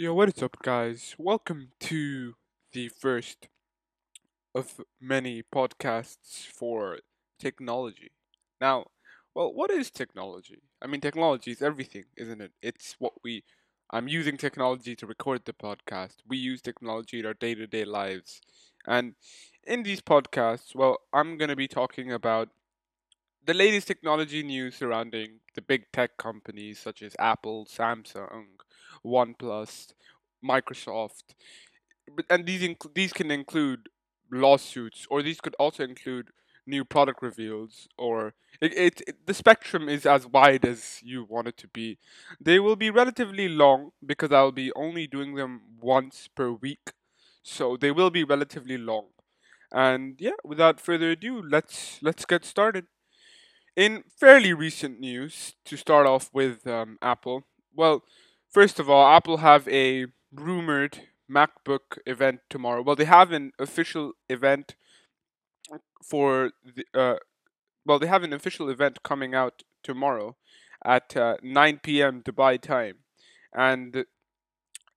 Yo, what is up, guys? Welcome to the first of many podcasts for technology. Now, well, what is technology? I mean, technology is everything, isn't it? It's what we. I'm using technology to record the podcast. We use technology in our day to day lives. And in these podcasts, well, I'm going to be talking about the latest technology news surrounding the big tech companies such as Apple, Samsung, OnePlus, Microsoft, and these inc- these can include lawsuits, or these could also include new product reveals, or it, it, it the spectrum is as wide as you want it to be. They will be relatively long because I'll be only doing them once per week, so they will be relatively long. And yeah, without further ado, let's let's get started. In fairly recent news, to start off with um, Apple, well, first of all, Apple have a rumored MacBook event tomorrow. Well, they have an official event for the uh, well, they have an official event coming out tomorrow at uh, 9 p.m. Dubai time, and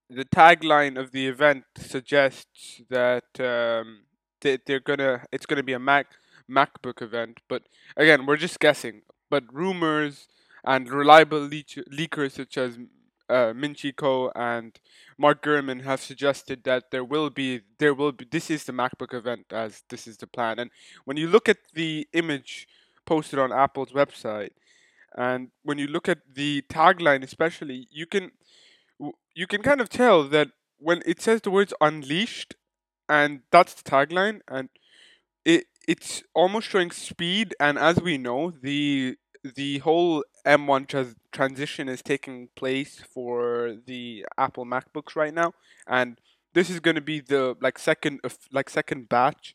the tagline of the event suggests that um, they, they're gonna it's gonna be a Mac MacBook event, but again, we're just guessing. But rumors and reliable leech- leakers such as uh, and Mark Gurman have suggested that there will be there will be this is the MacBook event as this is the plan. And when you look at the image posted on Apple's website, and when you look at the tagline especially, you can you can kind of tell that when it says the words unleashed and that's the tagline and it it's almost showing speed and as we know the the whole M1 trans- transition is taking place for the Apple MacBooks right now and this is going to be the like second of like second batch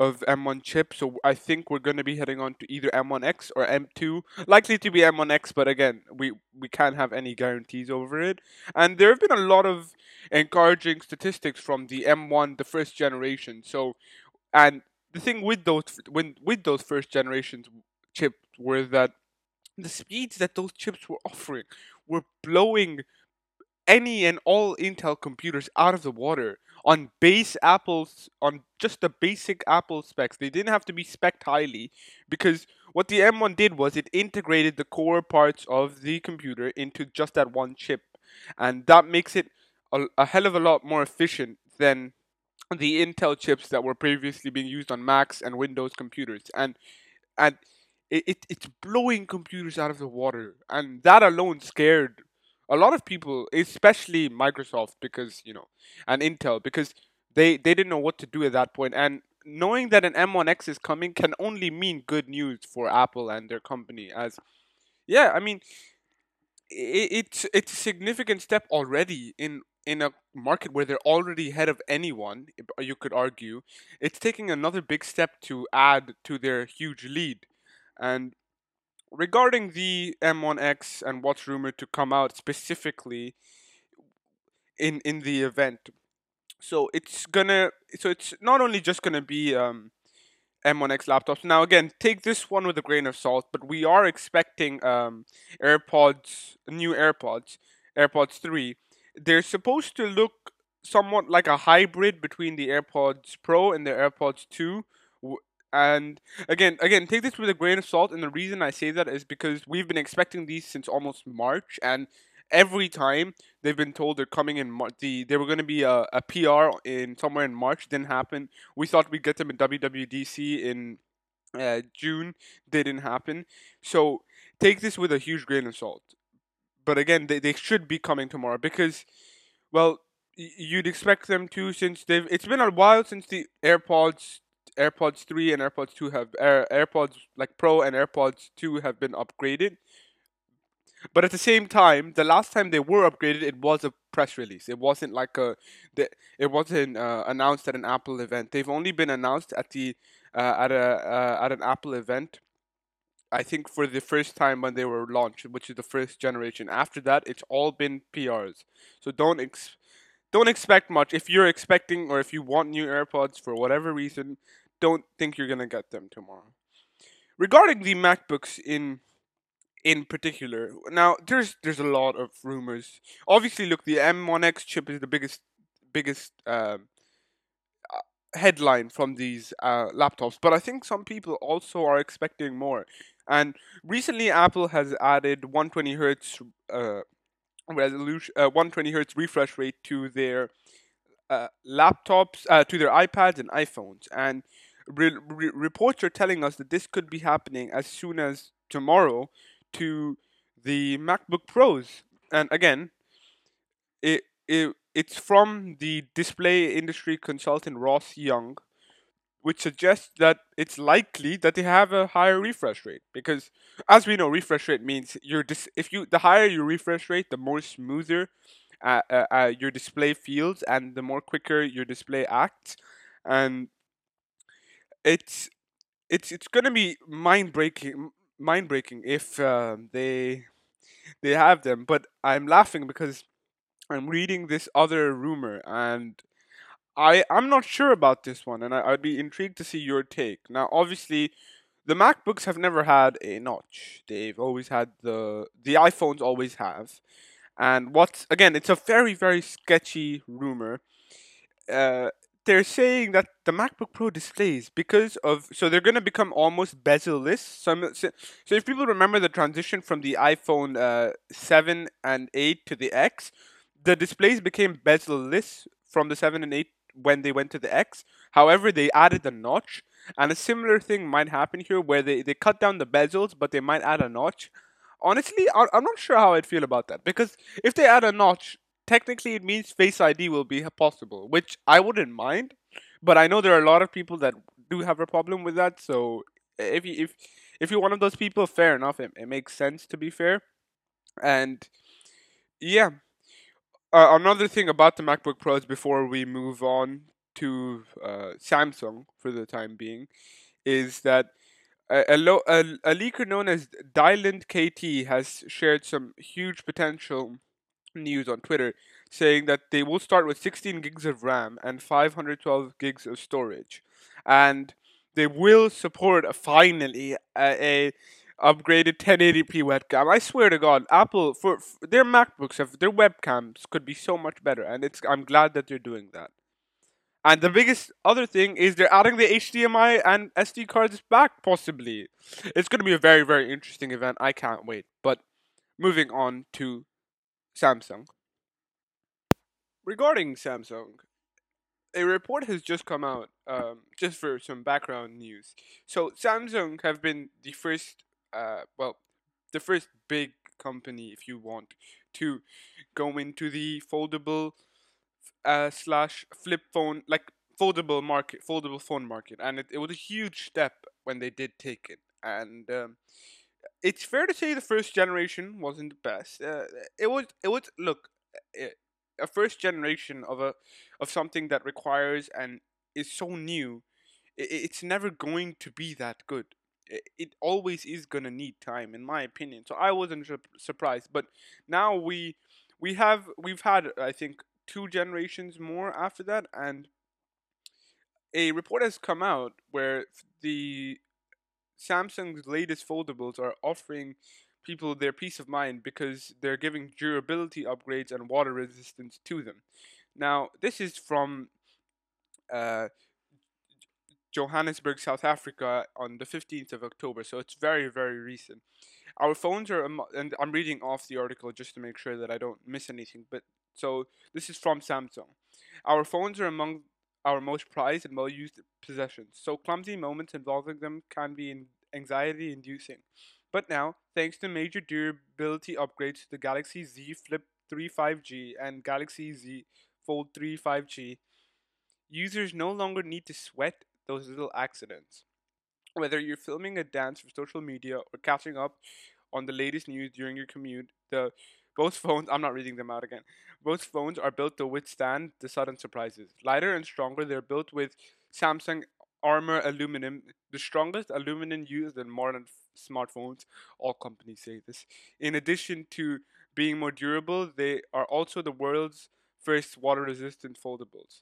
of M1 chips. So I think we're going to be heading on to either M1X or M2 likely to be M1X but again we we can't have any guarantees over it. And there have been a lot of encouraging statistics from the M1 the first generation. So and the thing with those when with those first generations chips were that the speeds that those chips were offering were blowing any and all Intel computers out of the water on base Apple's on just the basic Apple specs. They didn't have to be spec highly because what the M1 did was it integrated the core parts of the computer into just that one chip, and that makes it a, a hell of a lot more efficient than the Intel chips that were previously being used on Macs and Windows computers, and and it, it it's blowing computers out of the water, and that alone scared a lot of people, especially Microsoft, because you know, and Intel, because they they didn't know what to do at that point, and knowing that an M1X is coming can only mean good news for Apple and their company. As yeah, I mean, i it's it's a significant step already in in a market where they're already ahead of anyone. You could argue it's taking another big step to add to their huge lead, and regarding the M1X and what's rumored to come out specifically in in the event. So it's gonna so it's not only just gonna be um, M1X laptops. Now again, take this one with a grain of salt, but we are expecting um, AirPods, new AirPods, AirPods 3. They're supposed to look somewhat like a hybrid between the AirPods Pro and the AirPods 2 and again, again, take this with a grain of salt. And the reason I say that is because we've been expecting these since almost March, and every time they've been told they're coming in Mar- the they were going to be a, a PR in somewhere in March. Didn't happen. We thought we'd get them in WWDC in uh, June. Didn't happen. So take this with a huge grain of salt. But again, they, they should be coming tomorrow because, well, you'd expect them to since they've. It's been a while since the AirPods AirPods 3 and AirPods 2 have Air, AirPods like Pro and AirPods 2 have been upgraded. But at the same time, the last time they were upgraded, it was a press release. It wasn't like a, the, it wasn't uh, announced at an Apple event. They've only been announced at the uh, at a uh, at an Apple event. I think for the first time when they were launched, which is the first generation. After that, it's all been PRs. So don't ex- don't expect much. If you're expecting or if you want new AirPods for whatever reason, don't think you're gonna get them tomorrow. Regarding the MacBooks in in particular. Now, there's there's a lot of rumors. Obviously, look, the M1X chip is the biggest biggest um, uh, headline from these uh, laptops, but I think some people also are expecting more. And recently, Apple has added 120 hertz uh, resolution, uh, 120 hertz refresh rate to their uh, laptops, uh, to their iPads and iPhones, and re- re- reports are telling us that this could be happening as soon as tomorrow to the MacBook Pros. And again, it it it's from the display industry consultant Ross Young, which suggests that it's likely that they have a higher refresh rate because, as we know, refresh rate means your dis- if you the higher your refresh rate, the more smoother uh, uh, uh, your display feels and the more quicker your display acts, and it's it's it's gonna be mind breaking mind breaking if uh, they they have them. But I'm laughing because I'm reading this other rumor and I I'm not sure about this one, and I, I'd be intrigued to see your take. Now, obviously, the MacBooks have never had a notch. They've always had the the iPhones always have, and what's again, it's a very very sketchy rumor. Uh, they're saying that the MacBook Pro displays because of so they're gonna become almost bezel-less. So, so so if people remember the transition from the iPhone uh, seven and eight to the X, the displays became bezel-less from the seven and eight when they went to the X. However, they added the notch, and a similar thing might happen here where they, they cut down the bezels, but they might add a notch. Honestly, I'm not sure how I'd feel about that because if they add a notch, technically it means Face ID will be possible, which I wouldn't mind. But I know there are a lot of people that do have a problem with that. So if you if if you're one of those people, fair enough. It, it makes sense to be fair. And yeah, uh, another thing about the MacBook Pros before we move on to uh, Samsung for the time being is that a, a, a leaker known as Dylan KT has shared some huge potential news on Twitter saying that they will start with 16 gigs of RAM and 512 gigs of storage. And they will support finally a, a upgraded 1080p webcam. I swear to God, Apple for, for their MacBooks have their webcams could be so much better, and it's I'm glad that they're doing that. And the biggest other thing is they're adding the HDMI and SD cards back, possibly. It's going to be a very, very interesting event. I can't wait. But moving on to Samsung. Regarding Samsung, a report has just come out, um, just for some background news. So Samsung have been the first, uh, well, the first big company, if you want, to go into the foldable uh, slash flip phone, like foldable market, foldable phone market, and it, it was a huge step when they did take it. And um, it's fair to say the first generation wasn't the best. Uh, it was it was look a first generation of a of something that requires and is so new. it's never going to be that good. I- It always is gonna need time, in my opinion. So I wasn't surprised, but now we we have we've had I think two generations more after that, and a report has come out where the Samsung's latest foldables are offering people their peace of mind because they're giving durability upgrades and water resistance to them. Now, this is from uh, Johannesburg, South Africa on the 15th of October, so it's very, very recent. Our phones are, and I'm reading off the article just to make sure that I don't miss anything, but so this is from Samsung. Our phones are among our most prized and well used possessions, so clumsy moments involving them can be anxiety inducing. But now, thanks to major durability upgrades to the Galaxy Z Flip 3 5G and Galaxy Z Fold 3 5G, users no longer need to sweat those little accidents. Whether you're filming a dance for social media or catching up on the latest news during your commute, the both phones I'm not reading them out again. Both phones are built to withstand the sudden surprises. Lighter and stronger, they're built with Samsung Armor aluminum, the strongest aluminum used in modern f- smartphones. All companies say this. In addition to being more durable, they are also the world's first water-resistant foldables.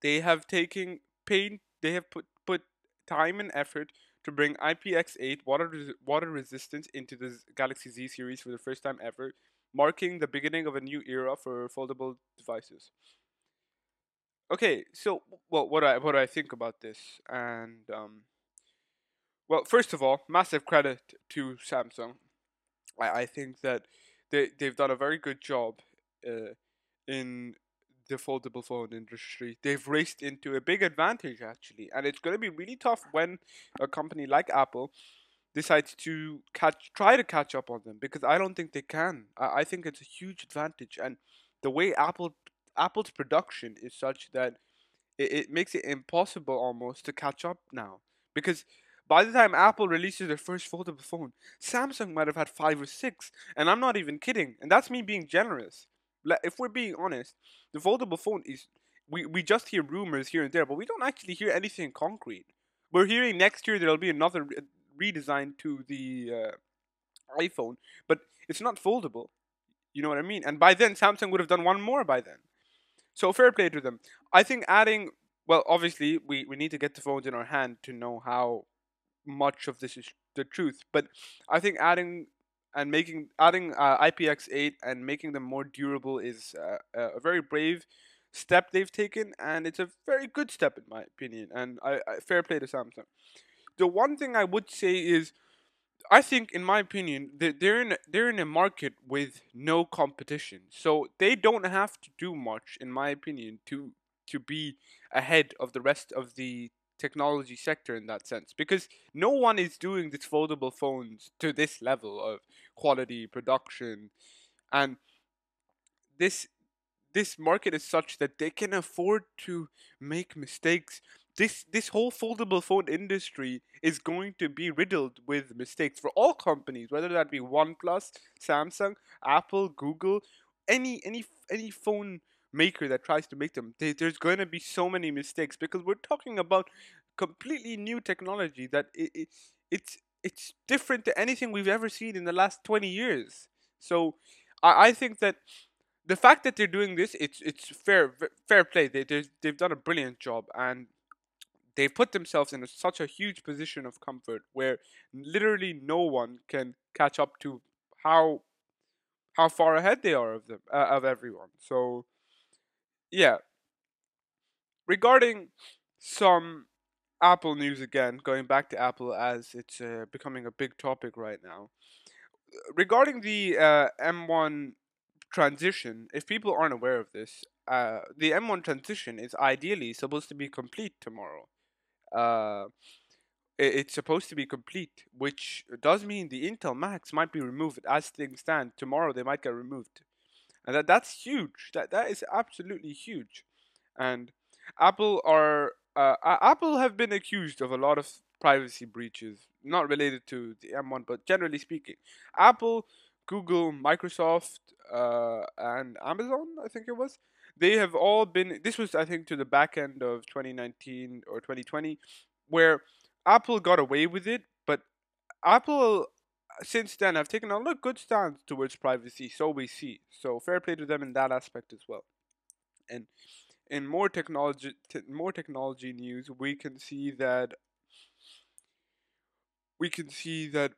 They have taken pain. They have put put time and effort to bring IPX8 water res- water resistance into the Galaxy Z series for the first time ever, marking the beginning of a new era for foldable devices. Okay, so well, what I what do I think about this? And um, well, first of all, massive credit to Samsung. I, I think that they they've done a very good job uh, in the foldable phone industry. They've raced into a big advantage actually, and it's going to be really tough when a company like Apple decides to catch try to catch up on them because I don't think they can. I, I think it's a huge advantage, and the way Apple Apple's production is such that it, it makes it impossible almost to catch up now because by the time Apple releases their first foldable phone, Samsung might have had five or six, and I'm not even kidding, and that's me being generous. If we're being honest, the foldable phone is we, we just hear rumors here and there, but we don't actually hear anything concrete. We're hearing next year there'll be another re- redesign to the uh, iPhone, but it's not foldable. You know what I mean? And by then, Samsung would have done one more by then. So fair play to them. I think adding, well, obviously we, we need to get the phones in our hand to know how much of this is the truth. But I think adding and making adding uh, IPX8 and making them more durable is uh, a very brave step they've taken, and it's a very good step in my opinion. And I, I fair play to Samsung. The one thing I would say is. I think, in my opinion, that they're in they're in a market with no competition, so they don't have to do much, in my opinion, to to be ahead of the rest of the technology sector in that sense because no one is doing these foldable phones to this level of quality production. And this this market is such that they can afford to make mistakes. This this whole foldable phone industry is going to be riddled with mistakes for all companies whether that be OnePlus, Samsung, Apple, Google, any any any phone maker that tries to make them they, there's going to be so many mistakes because we're talking about completely new technology that it, it it's it's different to anything we've ever seen in the last 20 years. So i, I think that the fact that they're doing this it's it's fair fair play. They, they they've done a brilliant job and they've put themselves in a, such a huge position of comfort where literally no one can catch up to how how far ahead they are of them uh, of everyone. So yeah. Regarding some apple news again going back to apple as it's uh, becoming a big topic right now. Regarding the uh, m1 transition if people aren't aware of this uh, the m1 transition is ideally supposed to be complete tomorrow. Uh, it's supposed to be complete, which does mean the Intel Macs might be removed. As things stand. Tomorrow they might get removed, and that that's huge. That that is absolutely huge, and Apple are uh, Apple have been accused of a lot of privacy breaches, not related to the M1, but generally speaking, Apple, Google, Microsoft, uh, and Amazon, I think it was. They have all been. This was, I think, to the back end of 2019 or 2020, where Apple got away with it, but Apple since then have taken a look good stance towards privacy. So we see. So fair play to them in that aspect as well. And in more technology, more technology news, we can see that we can see that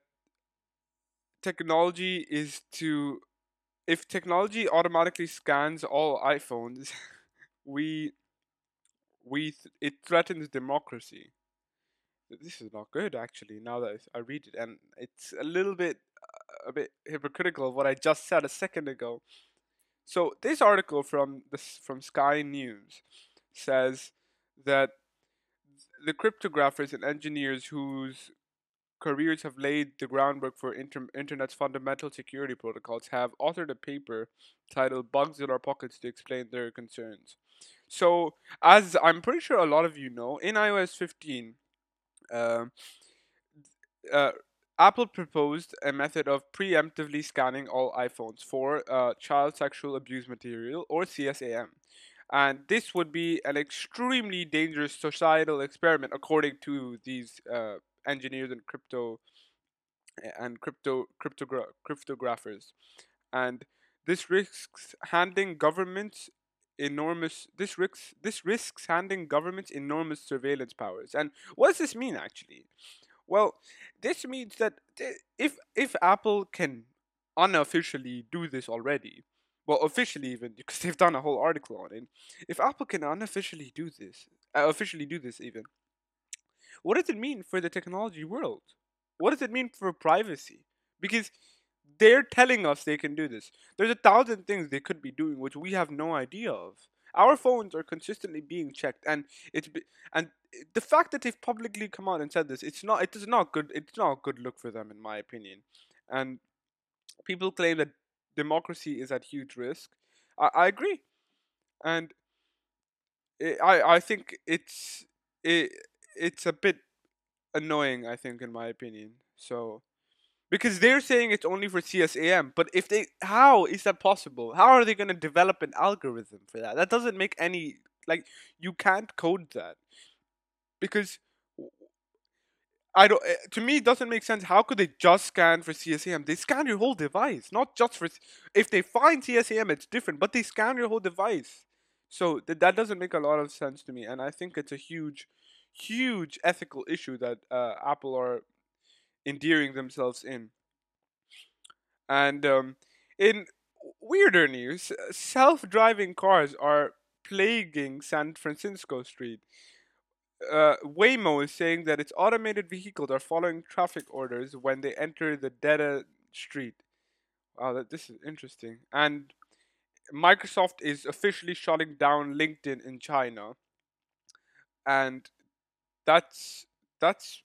technology is to if technology automatically scans all iPhones, we we th- it threatens democracy. This is not good actually. Now that I read it, and it's a little bit uh, a bit hypocritical of what I just said a second ago. So this article from this from Sky News says that the cryptographers and engineers whose careers have laid the groundwork for inter- internet's fundamental security protocols have authored a paper titled "Bugs in Our Pockets" to explain their concerns. So, as I'm pretty sure a lot of you know, in iOS 15, um, uh, Apple proposed a method of preemptively scanning all iPhones for uh, child sexual abuse material or CSAM. And this would be an extremely dangerous societal experiment, according to these uh, engineers and crypto and crypto cryptogra- cryptographers. And this risks handing governments enormous this risks this risks handing governments enormous surveillance powers. And what does this mean actually? Well, this means that if if Apple can unofficially do this already, well, officially even because they've done a whole article on it. If Apple can unofficially do this, uh, officially do this even, what does it mean for the technology world? What does it mean for privacy? Because they're telling us they can do this. There's a thousand things they could be doing which we have no idea of. Our phones are consistently being checked, and it's be- and the fact that they've publicly come out and said this, it's not it is not good. It's not a good look for them, in my opinion. And people claim that democracy is at huge risk. I, I agree, and i I I think it's it it's a bit annoying. I think, in my opinion. So because they're saying it's only for CSAM, but if they, how is that possible? How are they going to develop an algorithm for that? That doesn't make any like you can't code that because I don't. eh, To me, it doesn't make sense. How could they just scan for CSAM? They scan your whole device, not just for. If they find CSAM, it's different, but they scan your whole device. So th- that doesn't make a lot of sense to me, and I think it's a huge, huge ethical issue that uh, Apple are endearing themselves in. And um, in weirder news, self-driving cars are plaguing San Francisco street. Uh, Waymo is saying that its automated vehicles are following traffic orders when they enter the dead street. Wow, that this is interesting. And Microsoft is officially shutting down LinkedIn in China, and that's that's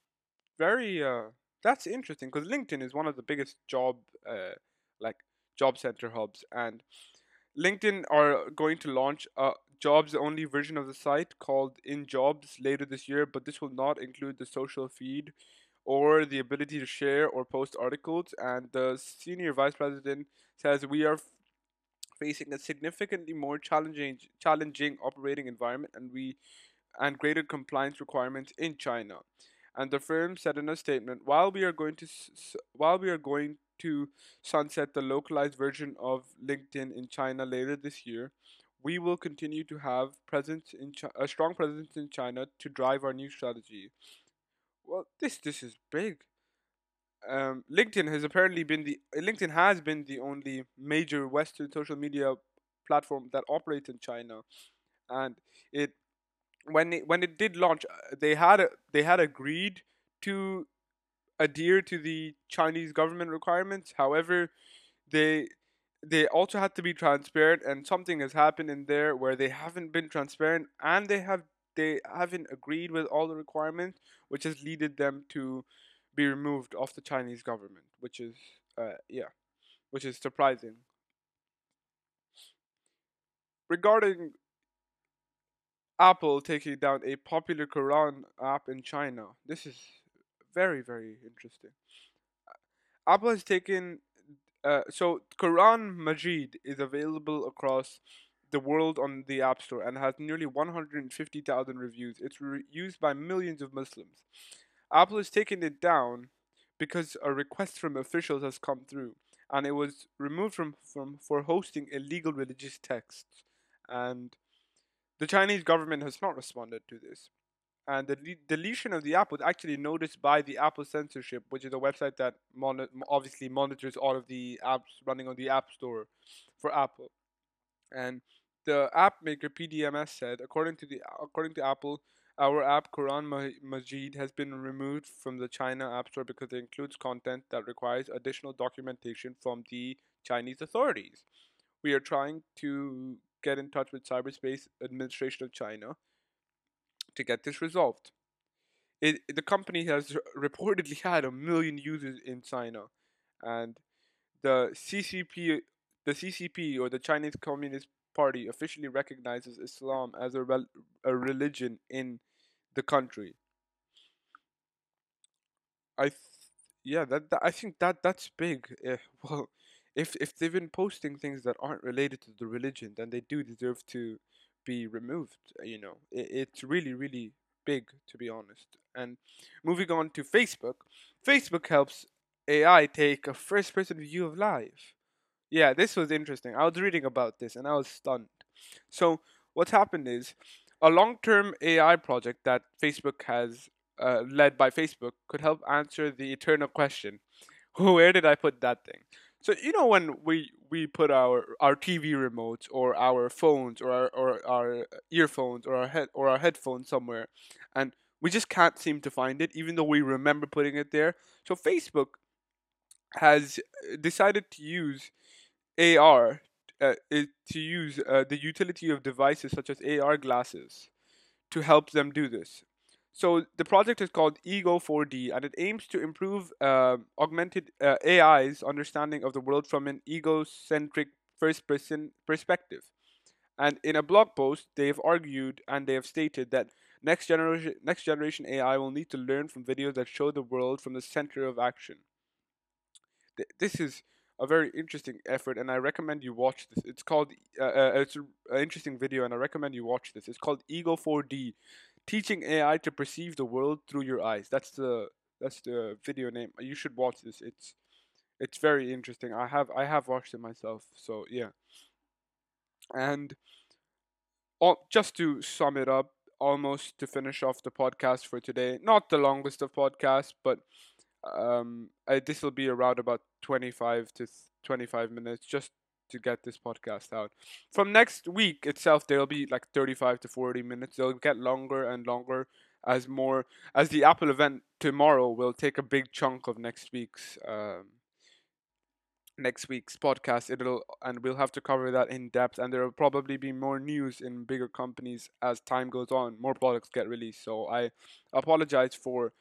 very uh that's interesting because LinkedIn is one of the biggest job uh like job center hubs, and LinkedIn are going to launch a jobs only version of the site called InJobs later this year, but this will not include the social feed or the ability to share or post articles. And the senior vice president says we are facing a significantly more challenging challenging operating environment and we and greater compliance requirements in China. And the firm said in a statement, while we are going to while we are going to sunset the localized version of LinkedIn in China later this year, we will continue to have presence in a strong presence in China to drive our new strategy. Well, this this is big. Um, LinkedIn has apparently been the LinkedIn has been the only major Western social media platform that operates in China, and it when it when it did launch, uh, they had a, they had agreed to adhere to the Chinese government requirements. However, they they also had to be transparent, and something has happened in there where they haven't been transparent, and they have they haven't agreed with all the requirements, which has leaded them to be removed off the Chinese government, which is uh yeah, which is surprising. Regarding Apple taking down a popular Quran app in China, this is very very interesting. Apple has taken uh, so Quran Majid is available across the world on the App Store and has nearly 150,000 reviews. It's re- used by millions of Muslims. Apple has taken it down because a request from officials has come through, and it was removed from, from for hosting illegal religious texts. And the Chinese government has not responded to this and the de- deletion of the app was actually noticed by the Apple censorship, which is a website that mon- obviously monitors all of the apps running on the App Store for Apple. And the app maker PDMS said, according to the according to Apple, our app Quran Ma- Majid has been removed from the China App Store because it includes content that requires additional documentation from the Chinese authorities. We are trying to get in touch with Cyberspace Administration of China to get this resolved. It, the company has reportedly had a million users in China, and the CCP, the CCP or the Chinese Communist Party officially recognizes Islam as a, rel- a religion in the country. I, th- yeah, that, that I think that that's big. Eh, well, if if they've been posting things that aren't related to the religion, then they do deserve to be removed. uh, You know, it, it's really really big to be honest. And moving on to Facebook, Facebook helps AI take a first person view of life. Yeah, this was interesting. I was reading about this and I was stunned. So what's happened is a long-term AI project that Facebook has uh, led by Facebook could help answer the eternal question: Where did I put that thing? So you know when we we put our our TV remotes or our phones or our or our earphones or our head or our headphones somewhere, and we just can't seem to find it, even though we remember putting it there. So Facebook has uh, decided to use AR uh, to use uh, the utility of devices such as AR glasses to help them do this. So the project is called Ego 4D, and it aims to improve uh, augmented uh, AI's understanding of the world from an egocentric first-person perspective. And in a blog post, they have argued and they have stated that next generation next generation AI will need to learn from videos that show the world from the center of action. Th- this is a very interesting effort, and I recommend you watch this. It's called uh, uh, it's an interesting video, and I recommend you watch this. It's called Ego 4D, teaching AI to perceive the world through your eyes. That's the that's the video name. You should watch this. It's it's very interesting. I have I have watched it myself. So yeah. And all, just to sum it up, almost to finish off the podcast for today. Not the longest of podcasts, but um, this will be around about twenty five to twenty five minutes, just to get this podcast out. From next week itself, there'll be like 35 to 40 minutes. They'll get longer and longer as more as the Apple event tomorrow will take a big chunk of next week's um, next week's podcast. It'll and we'll have to cover that in depth. And there will probably be more news in bigger companies as time goes on. More products get released. So I apologize for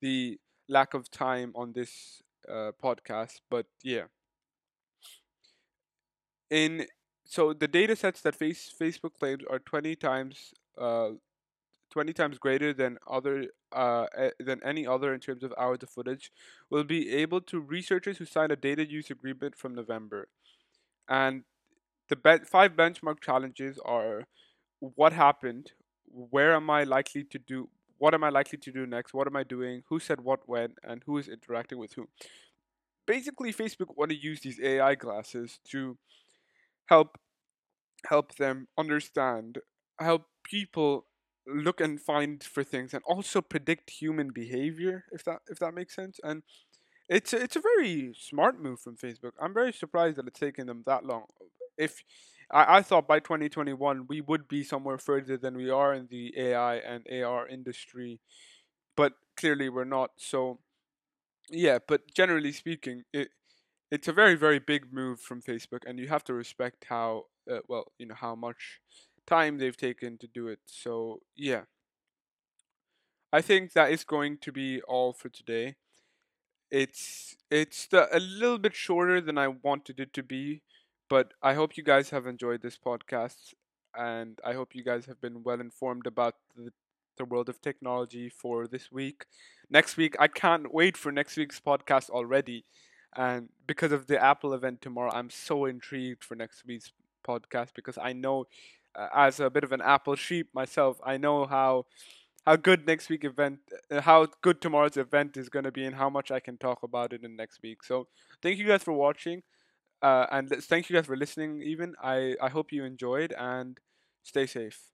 the lack of time on this uh, podcast, but yeah in so the data sets that face, Facebook claims are 20 times uh, 20 times greater than other uh, than any other in terms of hours of footage will be able to researchers who sign a data use agreement from November. And the be- five benchmark challenges are what happened, where am I likely to do what am I likely to do next, what am I doing, who said what when, and who is interacting with whom. Basically, Facebook want to use these AI glasses to help help them understand help people look and find for things and also predict human behavior if that if that makes sense and it's a, it's a very smart move from Facebook. I'm very surprised that it's taken them that long. If I, I thought by 2021 we would be somewhere further than we are in the AI and AR industry, but clearly we're not. So yeah, but generally speaking, it it's a very very big move from Facebook, and you have to respect how uh, well you know how much time they've taken to do it. So yeah, I think that is going to be all for today. It's it's the, a little bit shorter than I wanted it to be, but I hope you guys have enjoyed this podcast, and I hope you guys have been well informed about the the world of technology for this week. Next week, I can't wait for next week's podcast already and because of the Apple event tomorrow, I'm so intrigued for next week's podcast because I know, uh, as a bit of an Apple sheep myself, I know how how good next week event, uh, how good tomorrow's event is going to be, and how much I can talk about it in next week. So thank you guys for watching, uh, and thank you guys for listening. Even I I hope you enjoyed and stay safe.